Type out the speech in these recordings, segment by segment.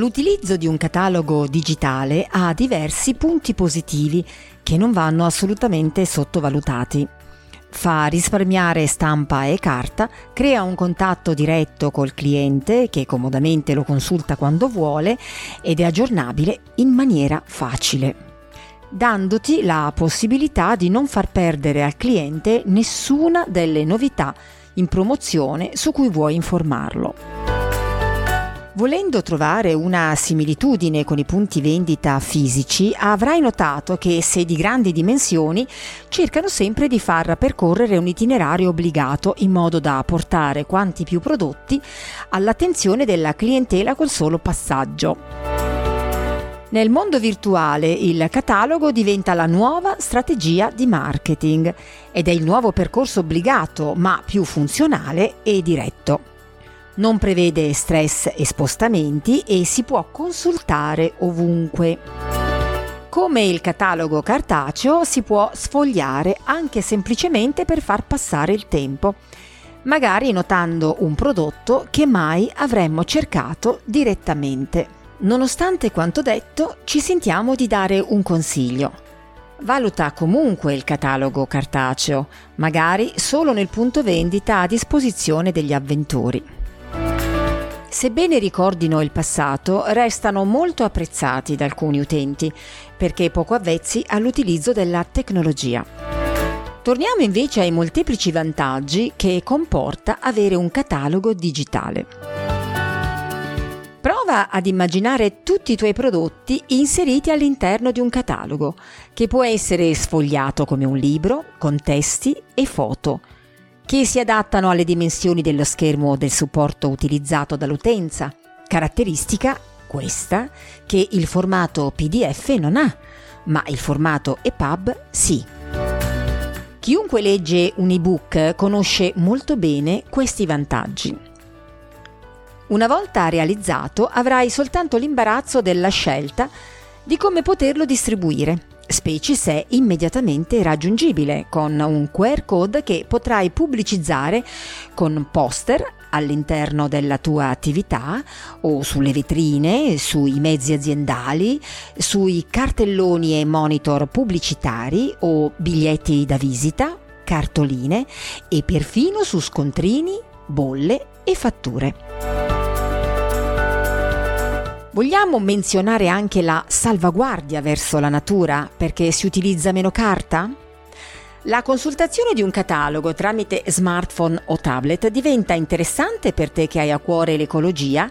L'utilizzo di un catalogo digitale ha diversi punti positivi che non vanno assolutamente sottovalutati. Fa risparmiare stampa e carta, crea un contatto diretto col cliente che comodamente lo consulta quando vuole ed è aggiornabile in maniera facile dandoti la possibilità di non far perdere al cliente nessuna delle novità in promozione su cui vuoi informarlo. Volendo trovare una similitudine con i punti vendita fisici, avrai notato che se di grandi dimensioni cercano sempre di far percorrere un itinerario obbligato in modo da portare quanti più prodotti all'attenzione della clientela col solo passaggio. Nel mondo virtuale il catalogo diventa la nuova strategia di marketing ed è il nuovo percorso obbligato ma più funzionale e diretto non prevede stress e spostamenti e si può consultare ovunque. Come il catalogo cartaceo si può sfogliare anche semplicemente per far passare il tempo, magari notando un prodotto che mai avremmo cercato direttamente. Nonostante quanto detto, ci sentiamo di dare un consiglio. Valuta comunque il catalogo cartaceo, magari solo nel punto vendita a disposizione degli avventori. Sebbene ricordino il passato, restano molto apprezzati da alcuni utenti perché poco avvezzi all'utilizzo della tecnologia. Torniamo invece ai molteplici vantaggi che comporta avere un catalogo digitale. Prova ad immaginare tutti i tuoi prodotti inseriti all'interno di un catalogo, che può essere sfogliato come un libro, con testi e foto, che si adattano alle dimensioni dello schermo del supporto utilizzato dall'utenza, caratteristica questa che il formato PDF non ha, ma il formato EPUB sì. Chiunque legge un ebook conosce molto bene questi vantaggi. Una volta realizzato avrai soltanto l'imbarazzo della scelta di come poterlo distribuire specie se è immediatamente raggiungibile con un QR code che potrai pubblicizzare con poster all'interno della tua attività o sulle vetrine, sui mezzi aziendali, sui cartelloni e monitor pubblicitari o biglietti da visita, cartoline e perfino su scontrini, bolle e fatture. Vogliamo menzionare anche la salvaguardia verso la natura perché si utilizza meno carta? La consultazione di un catalogo tramite smartphone o tablet diventa interessante per te che hai a cuore l'ecologia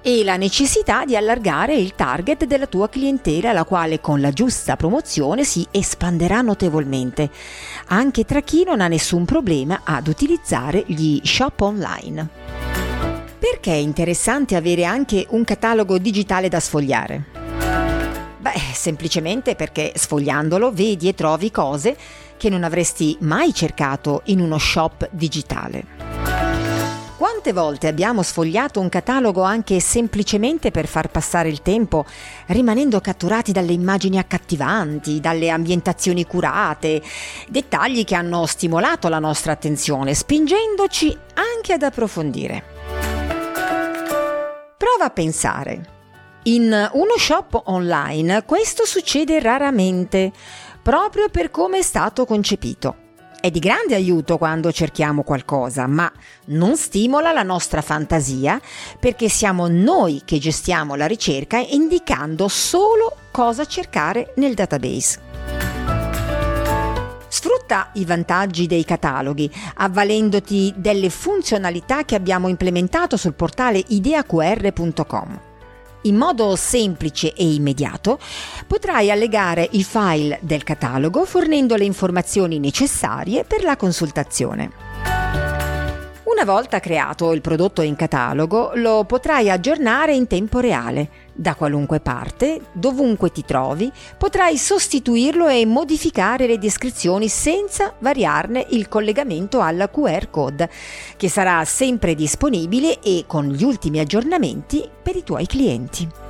e la necessità di allargare il target della tua clientela, la quale con la giusta promozione si espanderà notevolmente, anche tra chi non ha nessun problema ad utilizzare gli shop online. Perché è interessante avere anche un catalogo digitale da sfogliare? Beh, semplicemente perché sfogliandolo vedi e trovi cose che non avresti mai cercato in uno shop digitale. Quante volte abbiamo sfogliato un catalogo anche semplicemente per far passare il tempo, rimanendo catturati dalle immagini accattivanti, dalle ambientazioni curate, dettagli che hanno stimolato la nostra attenzione, spingendoci anche ad approfondire. Prova a pensare. In uno shop online questo succede raramente, proprio per come è stato concepito. È di grande aiuto quando cerchiamo qualcosa, ma non stimola la nostra fantasia perché siamo noi che gestiamo la ricerca indicando solo cosa cercare nel database. Sfrutta i vantaggi dei cataloghi, avvalendoti delle funzionalità che abbiamo implementato sul portale ideaqr.com. In modo semplice e immediato potrai allegare i file del catalogo fornendo le informazioni necessarie per la consultazione. Una volta creato il prodotto in catalogo, lo potrai aggiornare in tempo reale. Da qualunque parte, dovunque ti trovi, potrai sostituirlo e modificare le descrizioni senza variarne il collegamento alla QR code, che sarà sempre disponibile e con gli ultimi aggiornamenti per i tuoi clienti.